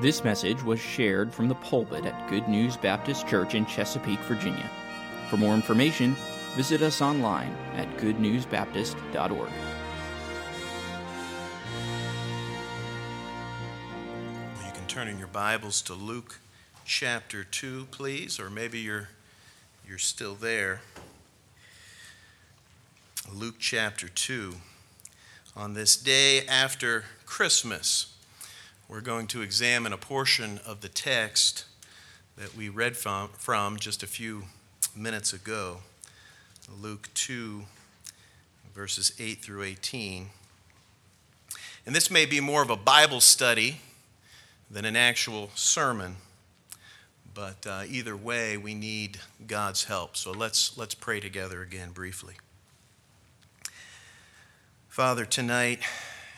This message was shared from the pulpit at Good News Baptist Church in Chesapeake, Virginia. For more information, visit us online at goodnewsbaptist.org. You can turn in your Bibles to Luke chapter 2, please, or maybe you're, you're still there. Luke chapter 2. On this day after Christmas, we're going to examine a portion of the text that we read from, from just a few minutes ago. Luke 2, verses 8 through 18. And this may be more of a Bible study than an actual sermon, but uh, either way, we need God's help. So let's, let's pray together again briefly. Father, tonight,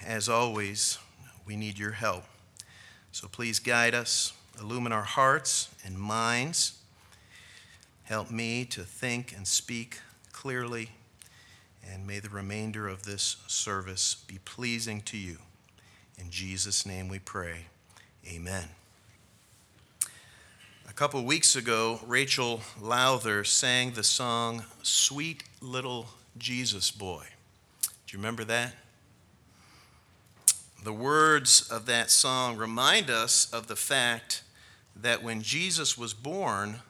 as always, we need your help. So please guide us, illumine our hearts and minds. Help me to think and speak clearly, and may the remainder of this service be pleasing to you. In Jesus' name we pray. Amen. A couple weeks ago, Rachel Lowther sang the song Sweet Little Jesus Boy. Do you remember that? The words of that song remind us of the fact that when Jesus was born,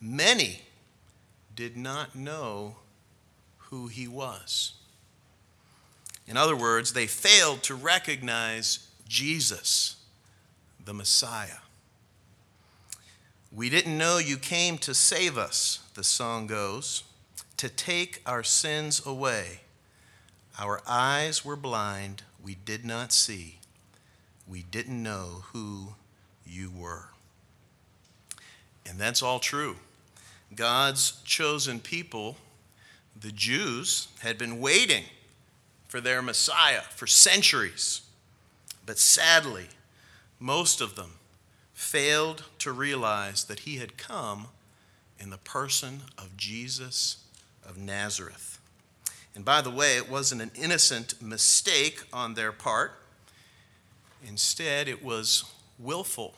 many did not know who he was. In other words, they failed to recognize Jesus, the Messiah. We didn't know you came to save us, the song goes, to take our sins away. Our eyes were blind we did not see. We didn't know who you were. And that's all true. God's chosen people, the Jews, had been waiting for their Messiah for centuries. But sadly, most of them failed to realize that he had come in the person of Jesus of Nazareth. And by the way, it wasn't an innocent mistake on their part. Instead, it was willful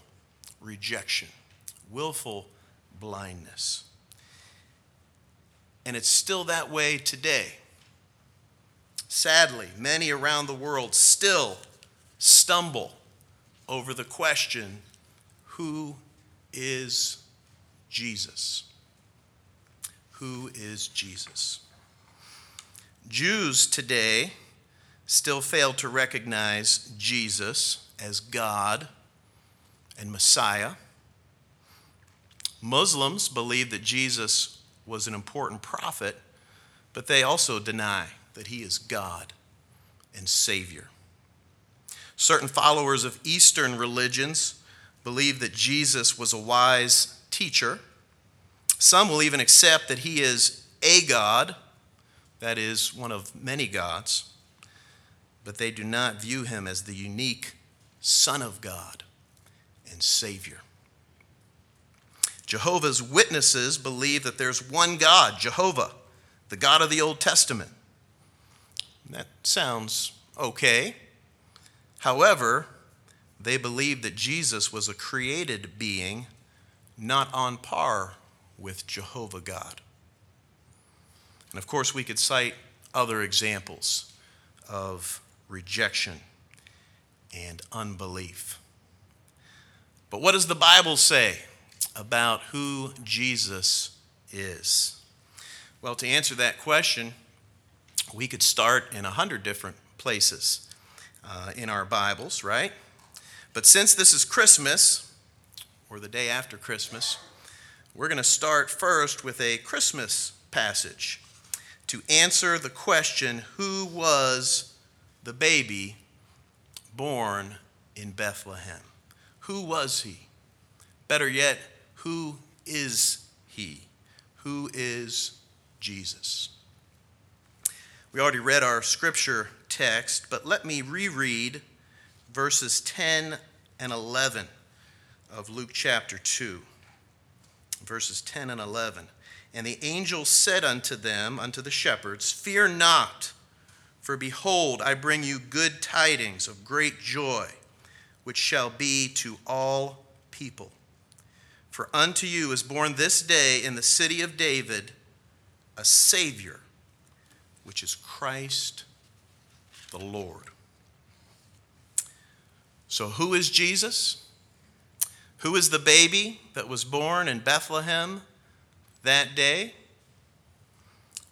rejection, willful blindness. And it's still that way today. Sadly, many around the world still stumble over the question who is Jesus? Who is Jesus? Jews today still fail to recognize Jesus as God and Messiah. Muslims believe that Jesus was an important prophet, but they also deny that he is God and Savior. Certain followers of Eastern religions believe that Jesus was a wise teacher. Some will even accept that he is a God that is, one of many gods, but they do not view him as the unique Son of God and Savior. Jehovah's Witnesses believe that there's one God, Jehovah, the God of the Old Testament. That sounds okay. However, they believe that Jesus was a created being, not on par with Jehovah God. And of course, we could cite other examples of rejection and unbelief. But what does the Bible say about who Jesus is? Well, to answer that question, we could start in a hundred different places uh, in our Bibles, right? But since this is Christmas, or the day after Christmas, we're going to start first with a Christmas passage to answer the question who was the baby born in Bethlehem? Who was he? Better yet, who is he? Who is Jesus? We already read our scripture text, but let me reread verses 10 and 11 of Luke chapter 2. Verses 10 and 11. And the angel said unto them, unto the shepherds, Fear not, for behold, I bring you good tidings of great joy, which shall be to all people. For unto you is born this day in the city of David a Savior, which is Christ the Lord. So, who is Jesus? Who is the baby that was born in Bethlehem that day?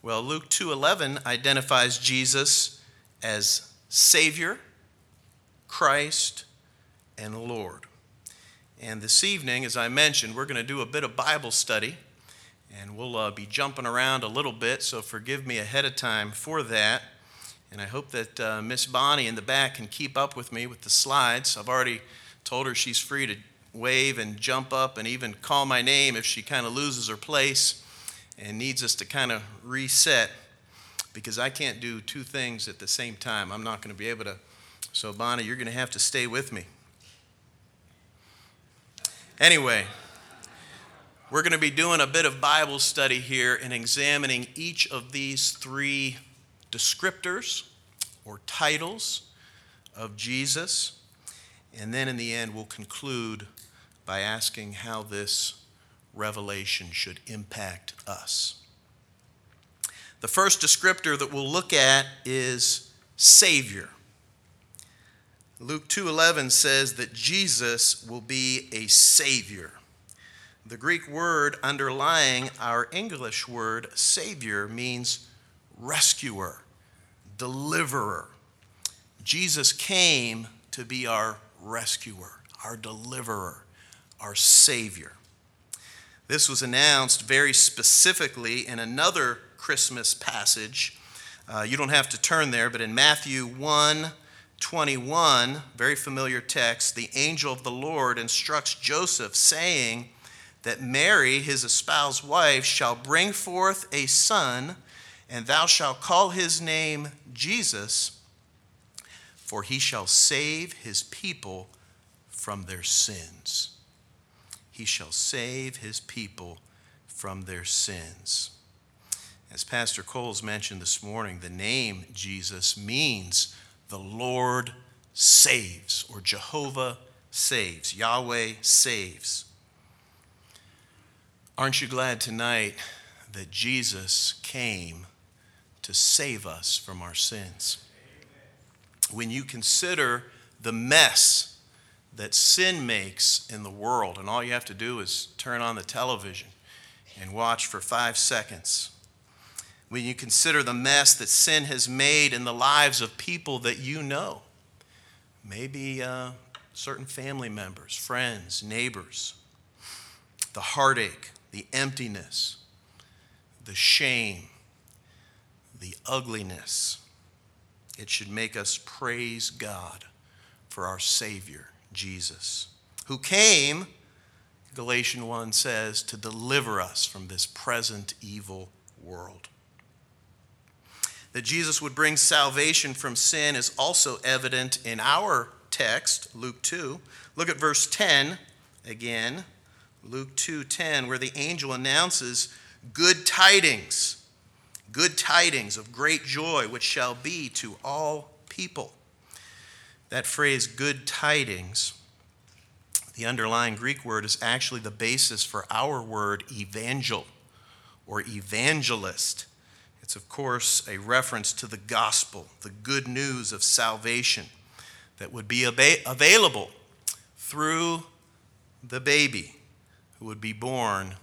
Well, Luke 2:11 identifies Jesus as Savior, Christ, and Lord. And this evening, as I mentioned, we're going to do a bit of Bible study, and we'll uh, be jumping around a little bit, so forgive me ahead of time for that. And I hope that uh, Miss Bonnie in the back can keep up with me with the slides. I've already told her she's free to wave and jump up and even call my name if she kind of loses her place and needs us to kind of reset because I can't do two things at the same time. I'm not going to be able to. So, Bonnie, you're going to have to stay with me. Anyway, we're going to be doing a bit of Bible study here and examining each of these three descriptors or titles of Jesus. And then in the end, we'll conclude by asking how this revelation should impact us. The first descriptor that we'll look at is Savior. Luke 2:11 says that Jesus will be a savior. The Greek word underlying our English word savior means rescuer, deliverer. Jesus came to be our rescuer, our deliverer, our savior. This was announced very specifically in another Christmas passage. Uh, you don't have to turn there, but in Matthew 1 21, very familiar text, the angel of the Lord instructs Joseph, saying that Mary, his espoused wife, shall bring forth a son, and thou shalt call his name Jesus, for he shall save his people from their sins he shall save his people from their sins. As Pastor Coles mentioned this morning, the name Jesus means the Lord saves, or Jehovah saves, Yahweh saves. Aren't you glad tonight that Jesus came to save us from our sins? When you consider the mess that sin makes in the world. And all you have to do is turn on the television and watch for five seconds. When you consider the mess that sin has made in the lives of people that you know, maybe uh, certain family members, friends, neighbors, the heartache, the emptiness, the shame, the ugliness, it should make us praise God for our Savior Jesus, who came, Galatians 1 says, to deliver us from this present evil world. That Jesus would bring salvation from sin is also evident in our text, Luke 2. Look at verse 10 again. Luke 2:10 where the angel announces good tidings good tidings of great joy which shall be to all people that phrase, good tidings, the underlying Greek word is actually the basis for our word evangel or evangelist. It's, of course, a reference to the gospel, the good news of salvation that would be available through the baby who would be born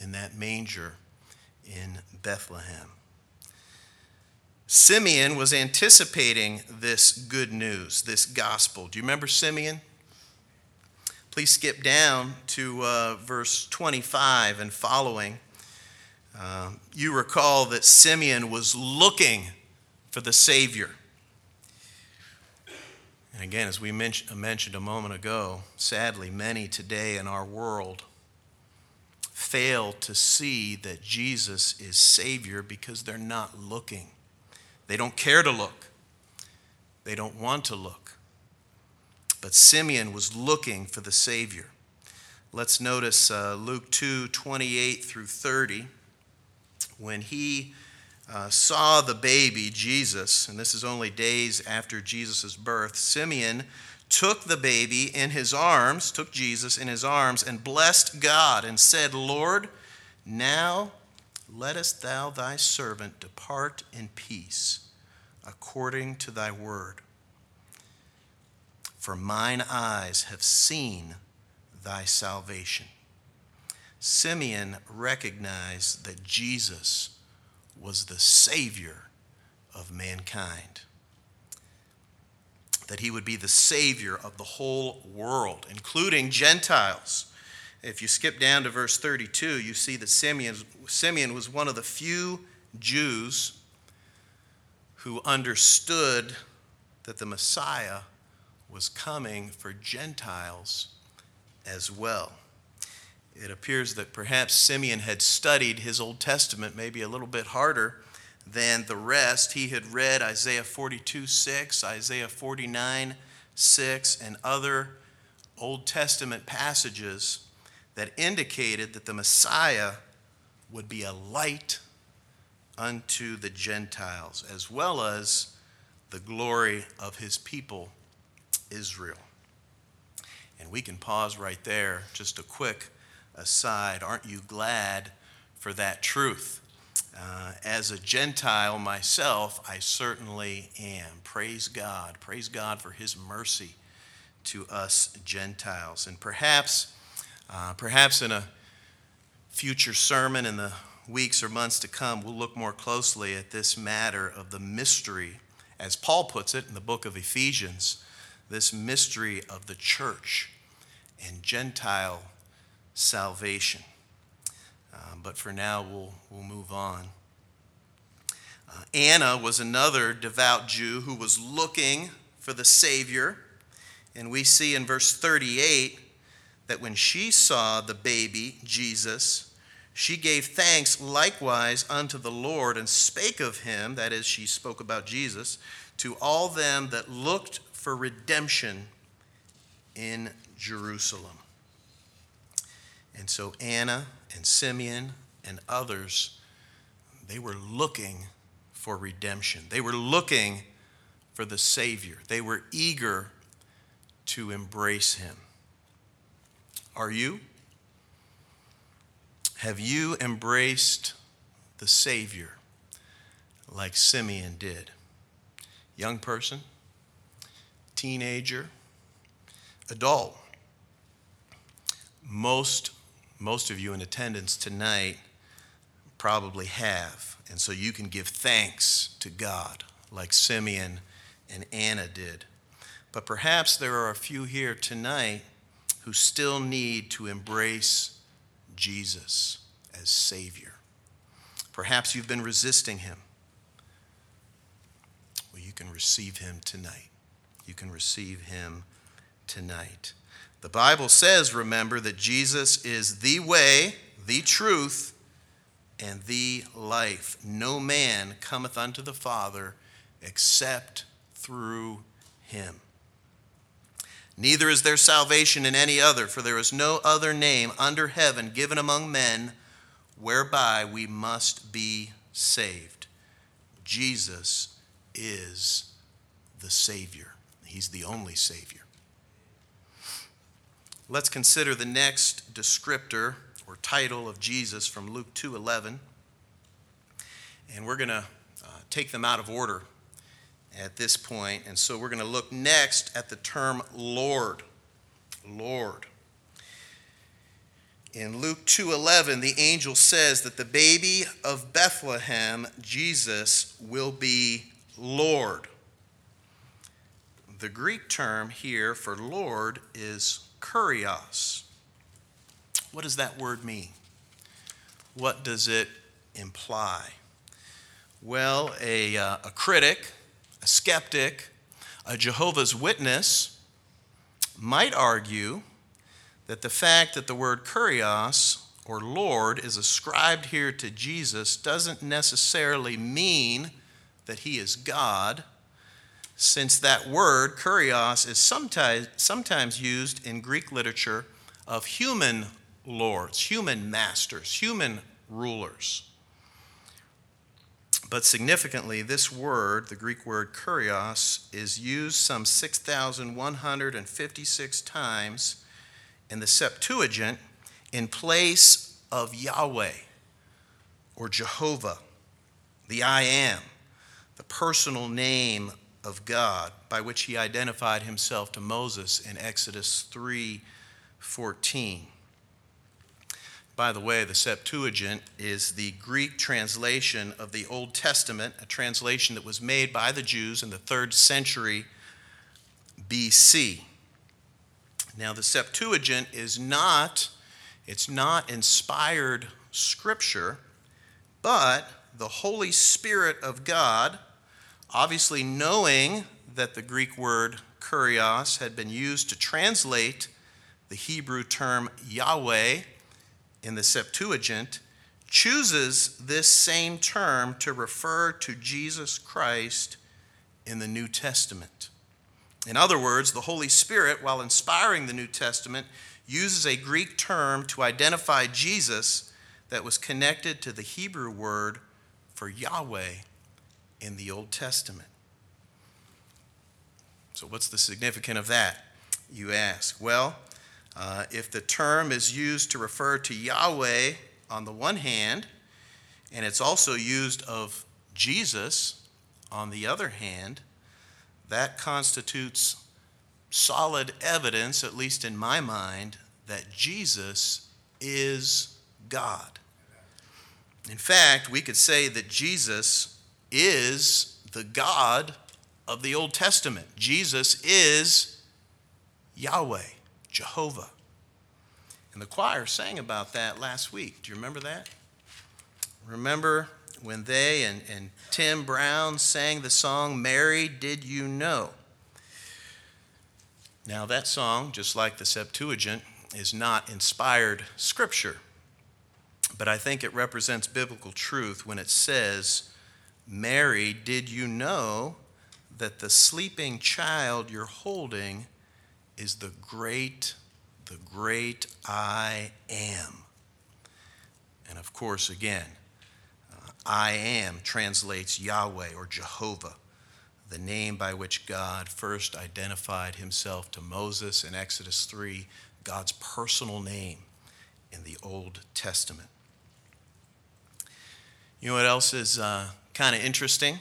in that manger in Bethlehem. Simeon was anticipating this good news, this gospel. Do you remember Simeon? Please skip down to uh, verse 25 and following. Uh, you recall that Simeon was looking for the Savior. And again, as we mentioned a moment ago, sadly, many today in our world fail to see that Jesus is Savior because they're not looking. They don't care to look, they don't want to look. But Simeon was looking for the Savior. Let's notice uh, Luke 2 28 through 30. When he uh, saw the baby, Jesus, and this is only days after Jesus' birth, Simeon took the baby in his arms, took Jesus in his arms, and blessed God and said, Lord, now lettest thou thy servant depart in peace according to thy word. For mine eyes have seen thy salvation. Simeon recognized that Jesus was the Savior of mankind that he would be the Savior of the whole world, including Gentiles. If you skip down to verse 32, you see that Simeon, Simeon was one of the few Jews who understood that the Messiah was coming for Gentiles as well. It appears that perhaps Simeon had studied his Old Testament maybe a little bit harder than the rest. He had read Isaiah 42 6, Isaiah 49 6, and other Old Testament passages that indicated that the Messiah would be a light unto the Gentiles, as well as the glory of his people, Israel. And we can pause right there, just a quick aside. Aren't you glad for that truth? Uh, as a Gentile myself, I certainly am. Praise God. Praise God for His mercy to us Gentiles. And perhaps, uh, perhaps in a future sermon in the weeks or months to come, we'll look more closely at this matter of the mystery, as Paul puts it in the book of Ephesians, this mystery of the church and Gentile salvation. Um, but for now, we'll, we'll move on. Uh, Anna was another devout Jew who was looking for the Savior. And we see in verse 38 that when she saw the baby, Jesus, she gave thanks likewise unto the Lord and spake of him, that is, she spoke about Jesus, to all them that looked for redemption in Jerusalem. And so Anna and Simeon and others, they were looking for redemption. They were looking for the Savior. They were eager to embrace Him. Are you? Have you embraced the Savior like Simeon did? Young person, teenager, adult. Most most of you in attendance tonight probably have. And so you can give thanks to God like Simeon and Anna did. But perhaps there are a few here tonight who still need to embrace Jesus as Savior. Perhaps you've been resisting Him. Well, you can receive Him tonight. You can receive Him tonight. The Bible says, remember, that Jesus is the way, the truth, and the life. No man cometh unto the Father except through him. Neither is there salvation in any other, for there is no other name under heaven given among men whereby we must be saved. Jesus is the Savior, He's the only Savior. Let's consider the next descriptor or title of Jesus from Luke 2:11. And we're going to uh, take them out of order at this point. And so we're going to look next at the term Lord. Lord. In Luke 2:11, the angel says that the baby of Bethlehem, Jesus, will be Lord. The Greek term here for Lord is kurios. What does that word mean? What does it imply? Well, a, uh, a critic, a skeptic, a Jehovah's Witness might argue that the fact that the word kurios or Lord is ascribed here to Jesus doesn't necessarily mean that he is God since that word, kurios, is sometimes, sometimes used in Greek literature of human lords, human masters, human rulers. But significantly, this word, the Greek word kurios, is used some 6,156 times in the Septuagint in place of Yahweh or Jehovah, the I am, the personal name of God by which he identified himself to Moses in Exodus 3:14. By the way, the Septuagint is the Greek translation of the Old Testament, a translation that was made by the Jews in the 3rd century BC. Now, the Septuagint is not it's not inspired scripture, but the Holy Spirit of God, obviously knowing that the Greek word kurios had been used to translate the Hebrew term Yahweh in the Septuagint chooses this same term to refer to Jesus Christ in the New Testament. In other words, the Holy Spirit, while inspiring the New Testament, uses a Greek term to identify Jesus that was connected to the Hebrew word for Yahweh in the Old Testament. So, what's the significance of that, you ask? Well, uh, if the term is used to refer to Yahweh on the one hand, and it's also used of Jesus on the other hand, that constitutes solid evidence, at least in my mind, that Jesus is God. In fact, we could say that Jesus is the God of the Old Testament. Jesus is Yahweh. Jehovah. And the choir sang about that last week. Do you remember that? Remember when they and, and Tim Brown sang the song, Mary, Did You Know? Now, that song, just like the Septuagint, is not inspired scripture, but I think it represents biblical truth when it says, Mary, did you know that the sleeping child you're holding is the great, the great I am. And of course, again, uh, I am translates Yahweh or Jehovah, the name by which God first identified himself to Moses in Exodus 3, God's personal name in the Old Testament. You know what else is uh, kind of interesting?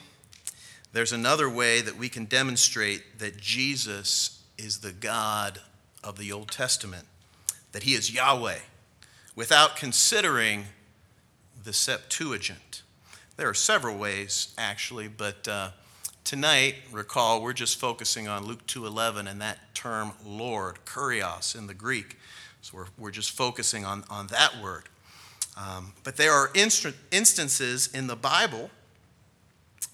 There's another way that we can demonstrate that Jesus is the God of the Old Testament, that he is Yahweh, without considering the Septuagint. There are several ways, actually, but uh, tonight, recall, we're just focusing on Luke 2.11 and that term Lord, kurios in the Greek. So we're, we're just focusing on, on that word. Um, but there are inst- instances in the Bible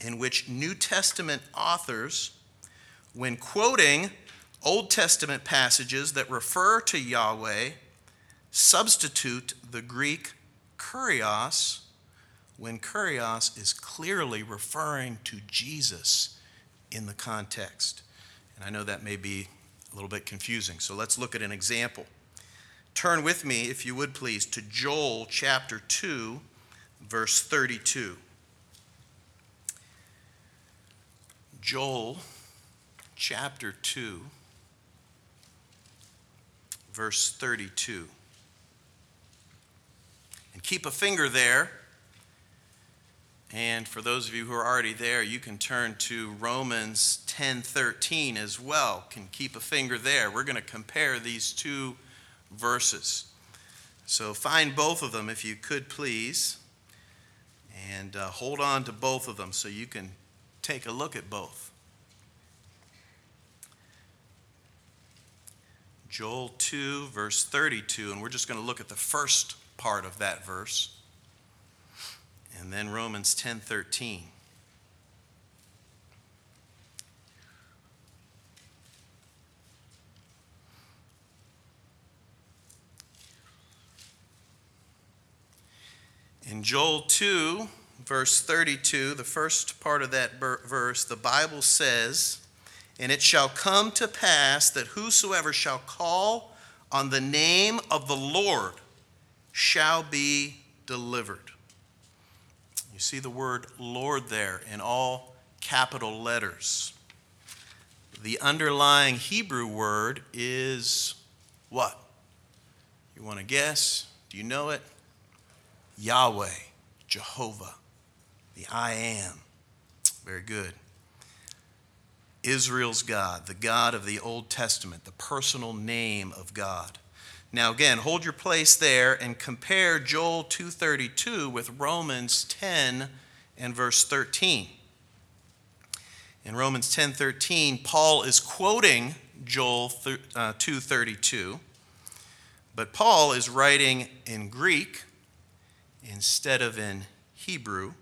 in which New Testament authors, when quoting Old Testament passages that refer to Yahweh substitute the Greek kurios when kurios is clearly referring to Jesus in the context. And I know that may be a little bit confusing, so let's look at an example. Turn with me, if you would please, to Joel chapter 2, verse 32. Joel chapter 2 verse 32. And keep a finger there. And for those of you who are already there, you can turn to Romans 10:13 as well. Can keep a finger there. We're going to compare these two verses. So find both of them if you could please. And uh, hold on to both of them so you can take a look at both. Joel 2, verse 32, and we're just going to look at the first part of that verse. And then Romans 10 13. In Joel 2, verse 32, the first part of that verse, the Bible says, and it shall come to pass that whosoever shall call on the name of the Lord shall be delivered. You see the word Lord there in all capital letters. The underlying Hebrew word is what? You want to guess? Do you know it? Yahweh, Jehovah, the I am. Very good. Israel's God, the God of the Old Testament, the personal name of God. Now again, hold your place there and compare Joel 2:32 with Romans 10 and verse 13. In Romans 10:13, Paul is quoting Joel 2:32, uh, but Paul is writing in Greek instead of in Hebrew.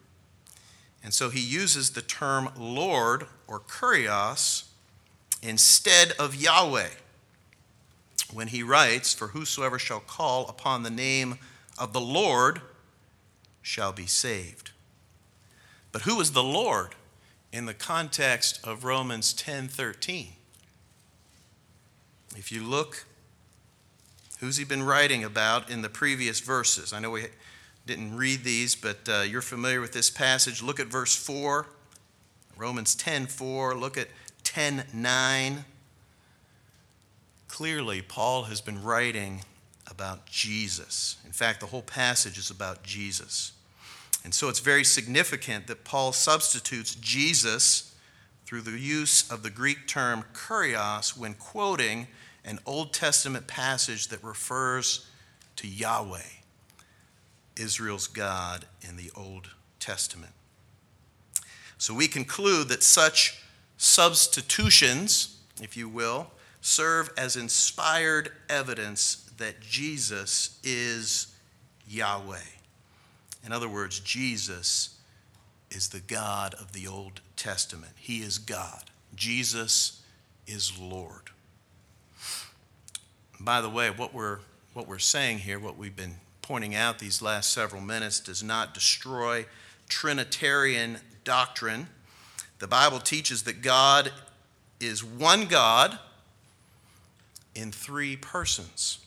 And so he uses the term Lord or Kurios instead of Yahweh when he writes, For whosoever shall call upon the name of the Lord shall be saved. But who is the Lord in the context of Romans 10:13? If you look, who's he been writing about in the previous verses? I know we didn't read these, but uh, you're familiar with this passage. Look at verse 4, Romans 10 4. Look at 10 9. Clearly, Paul has been writing about Jesus. In fact, the whole passage is about Jesus. And so it's very significant that Paul substitutes Jesus through the use of the Greek term kurios when quoting an Old Testament passage that refers to Yahweh. Israel's God in the Old Testament. So we conclude that such substitutions, if you will, serve as inspired evidence that Jesus is Yahweh. In other words, Jesus is the God of the Old Testament. He is God. Jesus is Lord. By the way, what we're, what we're saying here, what we've been pointing out these last several minutes does not destroy Trinitarian doctrine. The Bible teaches that God is one God in three persons.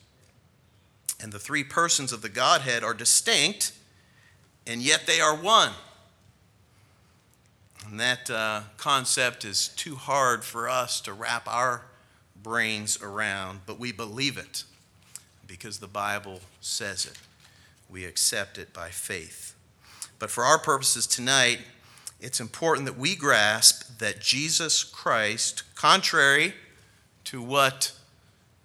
And the three persons of the Godhead are distinct, and yet they are one. And that uh, concept is too hard for us to wrap our brains around, but we believe it because the Bible says it we accept it by faith. But for our purposes tonight, it's important that we grasp that Jesus Christ, contrary to what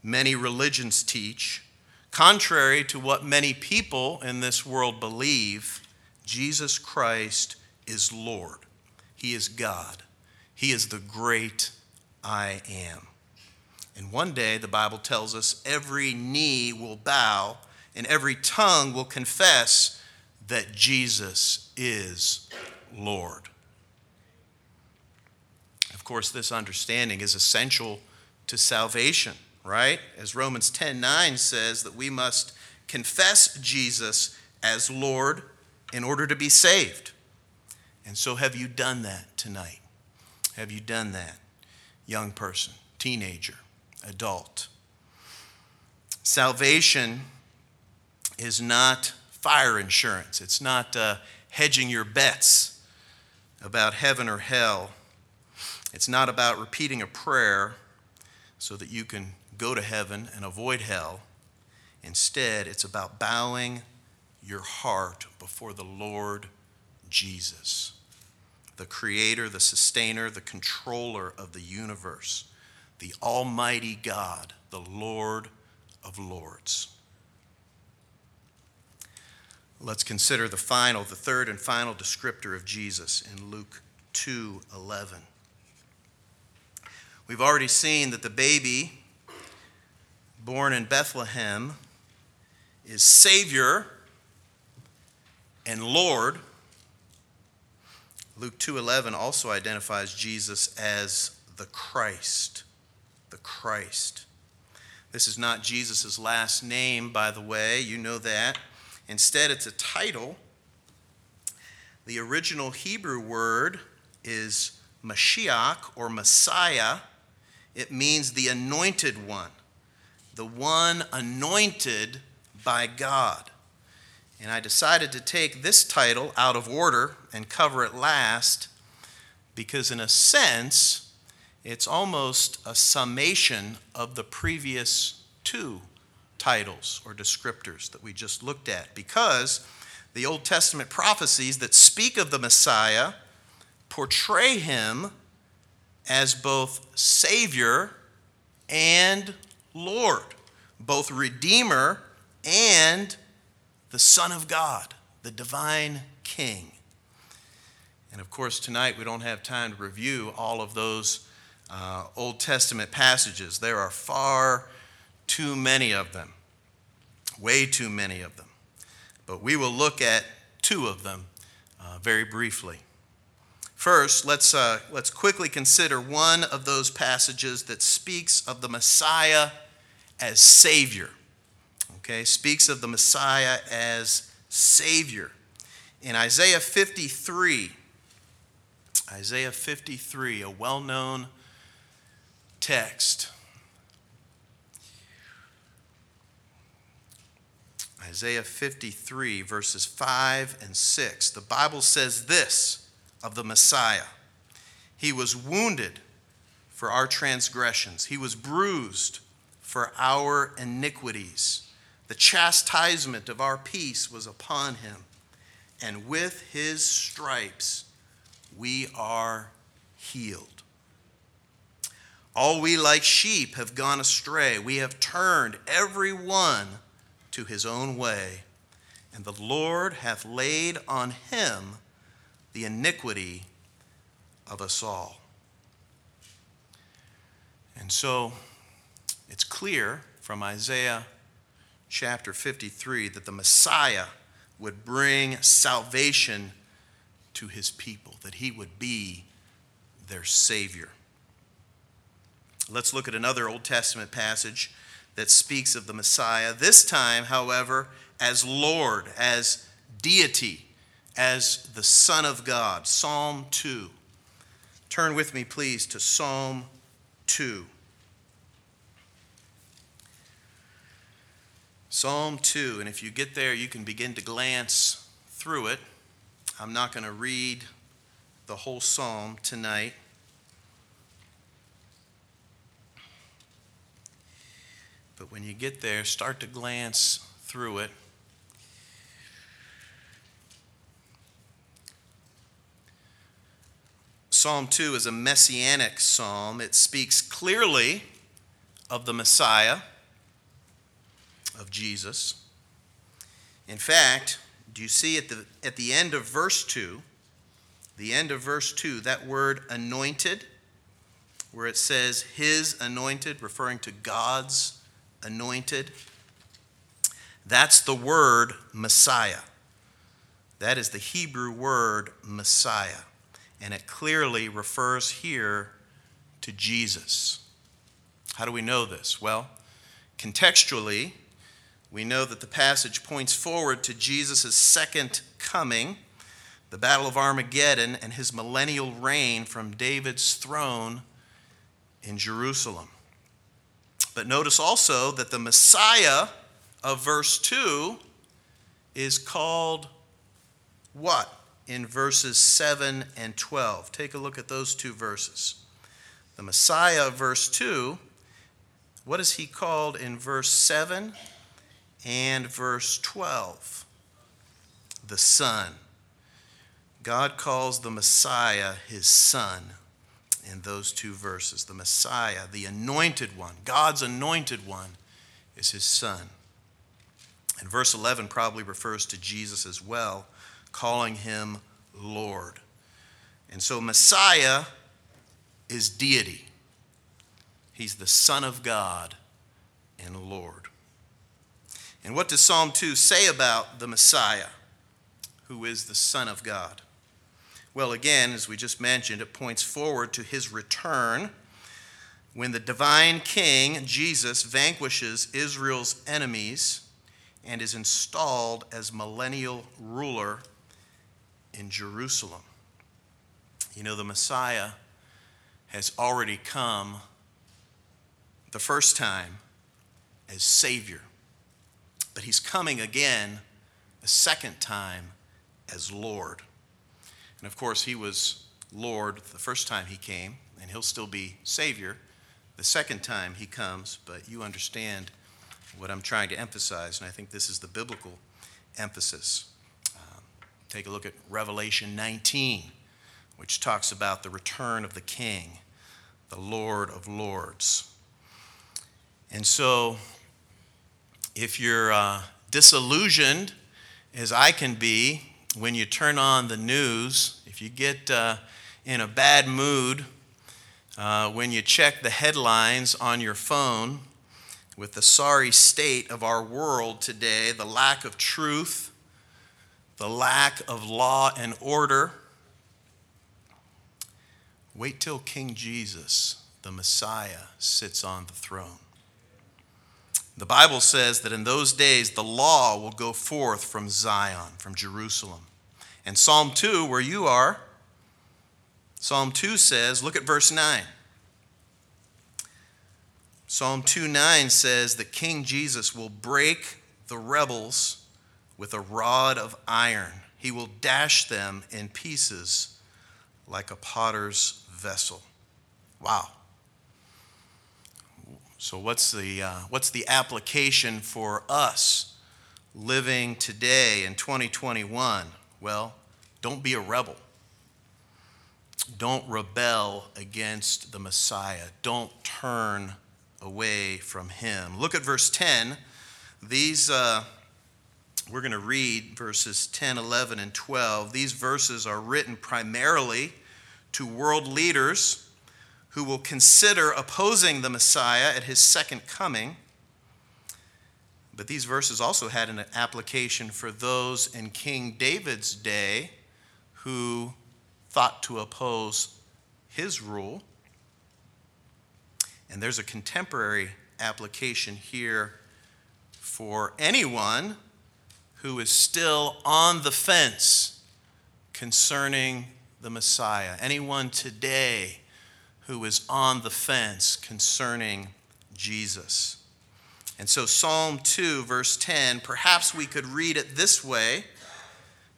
many religions teach, contrary to what many people in this world believe, Jesus Christ is Lord. He is God. He is the great I am. And one day, the Bible tells us, every knee will bow and every tongue will confess that Jesus is Lord. Of course, this understanding is essential to salvation, right? As Romans 10 9 says, that we must confess Jesus as Lord in order to be saved. And so, have you done that tonight? Have you done that, young person, teenager, adult? Salvation is not fire insurance, it's not uh, hedging your bets about heaven or hell. It's not about repeating a prayer so that you can go to heaven and avoid hell. Instead, it's about bowing your heart before the Lord Jesus, the creator, the sustainer, the controller of the universe, the Almighty God, the Lord of Lords. Let's consider the final, the third and final descriptor of Jesus in Luke 2:11. We've already seen that the baby born in Bethlehem is Savior and Lord. Luke 2:11 also identifies Jesus as the Christ, the Christ. This is not Jesus' last name, by the way, you know that. Instead, it's a title. The original Hebrew word is Mashiach or Messiah. It means the anointed one, the one anointed by God. And I decided to take this title out of order and cover it last because, in a sense, it's almost a summation of the previous two titles or descriptors that we just looked at. Because the Old Testament prophecies that speak of the Messiah portray him as both Savior and Lord, both Redeemer and the Son of God, the divine King. And of course, tonight we don't have time to review all of those uh, Old Testament passages. There are far too many of them, way too many of them. But we will look at two of them uh, very briefly. First, let's, uh, let's quickly consider one of those passages that speaks of the Messiah as Savior okay, speaks of the Messiah as Savior. In Isaiah 53, Isaiah 53, a well known text. Isaiah 53, verses 5 and 6. The Bible says this of the Messiah He was wounded for our transgressions, He was bruised for our iniquities. The chastisement of our peace was upon him, and with his stripes we are healed. All we like sheep have gone astray. We have turned every one to his own way, and the Lord hath laid on him the iniquity of us all. And so it's clear from Isaiah chapter 53 that the Messiah would bring salvation to his people, that he would be their Savior. Let's look at another Old Testament passage that speaks of the Messiah, this time, however, as Lord, as deity, as the Son of God. Psalm 2. Turn with me, please, to Psalm 2. Psalm 2, and if you get there, you can begin to glance through it. I'm not going to read the whole psalm tonight. But when you get there, start to glance through it. Psalm 2 is a messianic psalm. It speaks clearly of the Messiah of Jesus. In fact, do you see at the, at the end of verse 2, the end of verse 2, that word anointed, where it says his anointed, referring to God's anointed, that's the word Messiah. That is the Hebrew word Messiah. And it clearly refers here to Jesus. How do we know this? Well, contextually, we know that the passage points forward to Jesus' second coming, the Battle of Armageddon, and his millennial reign from David's throne in Jerusalem. But notice also that the Messiah of verse 2 is called what? In verses 7 and 12. Take a look at those two verses. The Messiah of verse 2, what is he called in verse 7 and verse 12. The Son. God calls the Messiah his Son in those two verses. The Messiah, the anointed one, God's anointed one, is his Son. And verse 11 probably refers to Jesus as well, calling him Lord. And so Messiah is deity. He's the Son of God and Lord. And what does Psalm 2 say about the Messiah, who is the Son of God? Well, again, as we just mentioned, it points forward to his return when the divine king, Jesus, vanquishes Israel's enemies and is installed as millennial ruler in Jerusalem. You know, the Messiah has already come the first time as Savior but he's coming again a second time as Lord. And of course, he was Lord the first time he came, and he'll still be Savior the second time he comes, but you understand what I'm trying to emphasize, and I think this is the biblical emphasis. Um, take a look at Revelation 19, which talks about the return of the King, the Lord of Lords. And so, if you're uh, disillusioned, as I can be, when you turn on the news, if you get uh, in a bad mood, uh, when you check the headlines on your phone, with the sorry state of our world today, the lack of truth, the lack of law and order. Wait till King Jesus, the Messiah, sits on the throne. The Bible says that in those days the law will go forth from Zion, from Jerusalem. And Psalm 2, where you are, Psalm 2 says, look at verse 9. Psalm 2 9 says that King Jesus will break the rebels with a rod of iron. He will dash them in pieces like a potter's vessel. Wow. So, what's the, uh, what's the application for us living today in 2021? Well, don't be a rebel. Don't rebel against the Messiah. Don't turn away from him. Look at verse 10. These, uh, we're going to read verses 10, 11, and 12. These verses are written primarily to world leaders who will consider opposing the Messiah at his second coming. But these verses also had an application for those in King David's day who thought to oppose his rule. And there's a contemporary application here for anyone who is still on the fence concerning the Messiah. Anyone today who is on the fence concerning Jesus. And so, Psalm 2, verse 10, perhaps we could read it this way.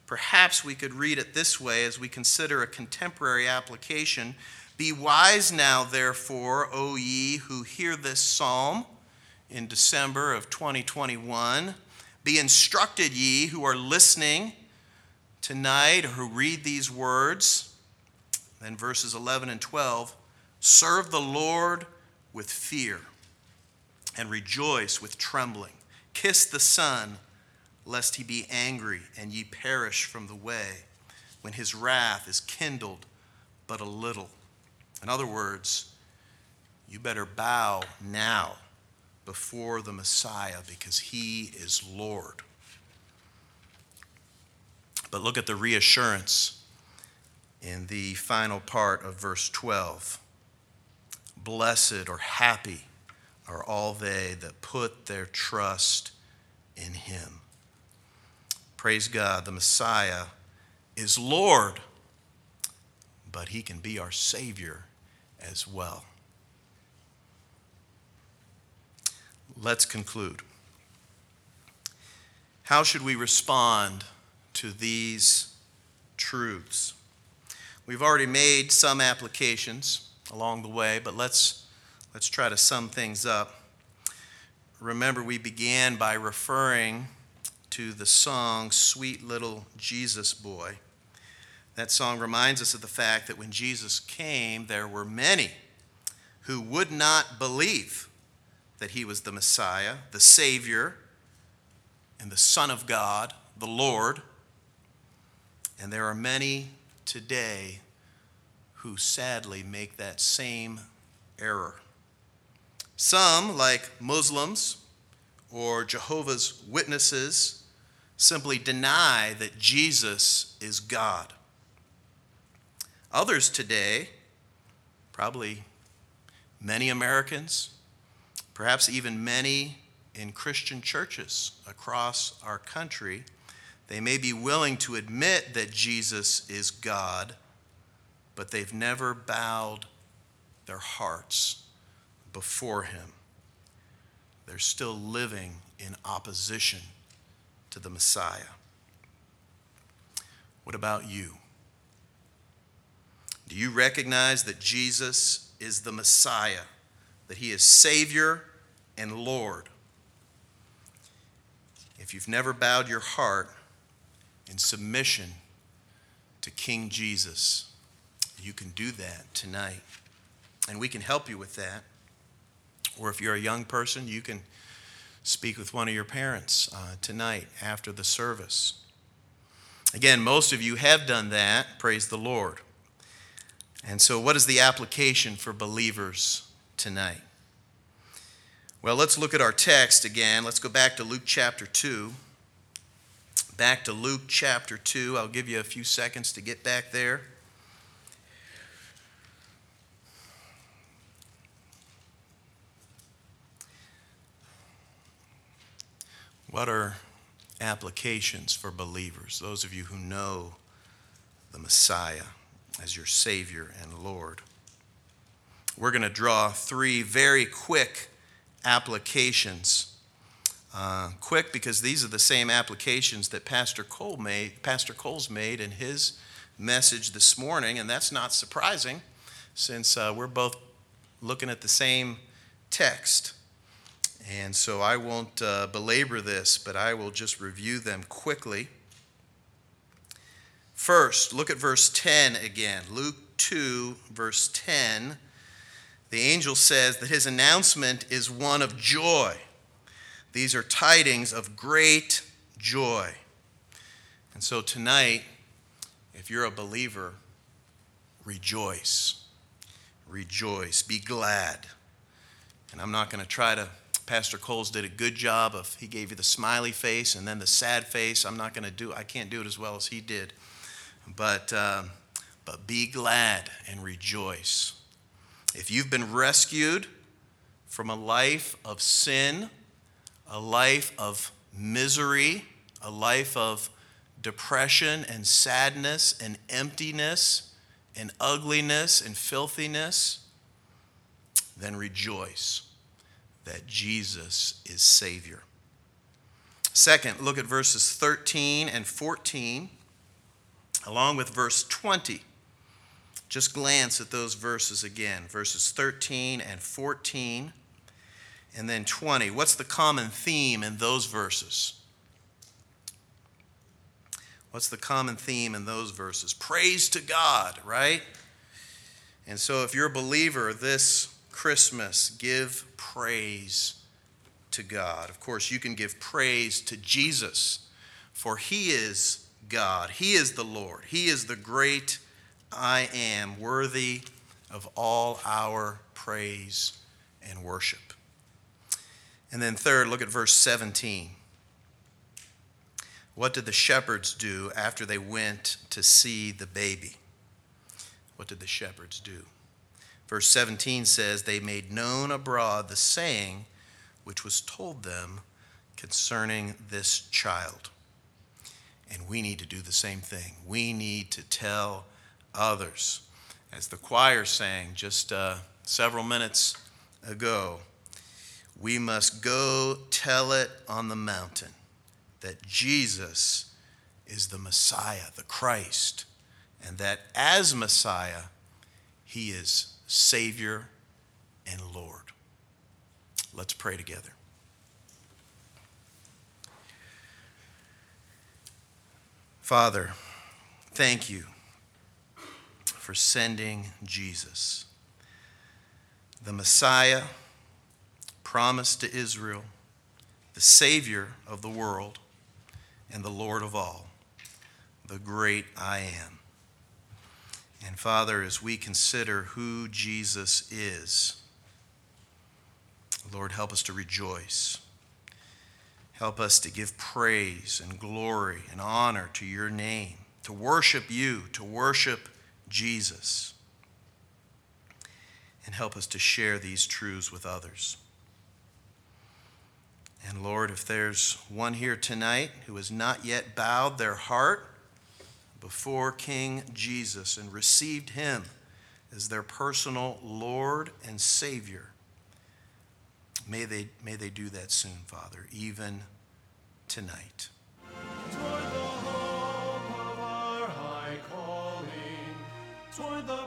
Perhaps we could read it this way as we consider a contemporary application be wise now, therefore, O ye who hear this psalm in December of 2021. Be instructed, ye who are listening tonight or who read these words. Then verses 11 and 12 serve the Lord with fear and rejoice with trembling. Kiss the Son, lest he be angry and ye perish from the way, when his wrath is kindled but a little. In other words, you better bow now before the Messiah because he is Lord. But look at the reassurance in the final part of verse 12. Blessed or happy are all they that put their trust in him. Praise God, the Messiah is Lord, but he can be our Savior as well. Let's conclude. How should we respond to these truths? We've already made some applications along the way, but let's, let's try to sum things up. Remember, we began by referring to the song Sweet Little Jesus Boy. That song reminds us of the fact that when Jesus came, there were many who would not believe that he was the Messiah, the Savior, and the Son of God, the Lord. And there are many today who sadly make that same error. Some, like Muslims or Jehovah's Witnesses, simply deny that Jesus is God. Others today, probably many Americans, perhaps even many in Christian churches across our country, they may be willing to admit that Jesus is God, but they've never bowed their hearts before Him. They're still living in opposition to the Messiah. What about you? Do you recognize that Jesus is the Messiah, that he is Savior and Lord? If you've never bowed your heart in submission to King Jesus, you can do that tonight. And we can help you with that. Or if you're a young person, you can speak with one of your parents uh, tonight after the service. Again, most of you have done that. Praise the Lord. And so, what is the application for believers tonight? Well, let's look at our text again. Let's go back to Luke chapter 2. Back to Luke chapter 2. I'll give you a few seconds to get back there. What are applications for believers? Those of you who know the Messiah as your Savior and Lord. We're going to draw three very quick applications. Uh, quick because these are the same applications that Pastor Cole made, Pastor Cole's made in his message this morning, and that's not surprising since uh, we're both looking at the same text. And so I won't uh, belabor this, but I will just review them quickly. First, look at verse 10 again. Luke 2, verse 10. The angel says that his announcement is one of joy. These are tidings of great joy. And so tonight, if you're a believer, rejoice. Rejoice. Be glad. And I'm not going to try to Pastor Coles did a good job of he gave you the smiley face and then the sad face. I'm not going to do I can't do it as well as he did. But uh, but be glad and rejoice. If you've been rescued from a life of sin, a life of misery, a life of depression and sadness and emptiness and ugliness and filthiness, then rejoice that Jesus is Savior. Second, look at verses 13 and 14, along with verse 20. Just glance at those verses again verses 13 and 14, and then 20. What's the common theme in those verses? What's the common theme in those verses? Praise to God, right? And so, if you're a believer, this Christmas, give praise to God. Of course, you can give praise to Jesus, for He is God. He is the Lord. He is the great I am, worthy of all our praise and worship. And then, third, look at verse 17. What did the shepherds do after they went to see the baby? What did the shepherds do? Verse 17 says, They made known abroad the saying which was told them concerning this child. And we need to do the same thing. We need to tell others. As the choir sang just uh, several minutes ago, we must go tell it on the mountain that Jesus is the Messiah, the Christ, and that as Messiah, he is Savior, and Lord. Let's pray together. Father, thank you for sending Jesus, the Messiah promised to Israel, the Savior of the world, and the Lord of all, the great I am. And Father, as we consider who Jesus is, Lord, help us to rejoice. Help us to give praise and glory and honor to your name, to worship you, to worship Jesus. And help us to share these truths with others. And Lord, if there's one here tonight who has not yet bowed their heart, before King Jesus and received him as their personal Lord and Savior. May they, may they do that soon, Father, even tonight. toward the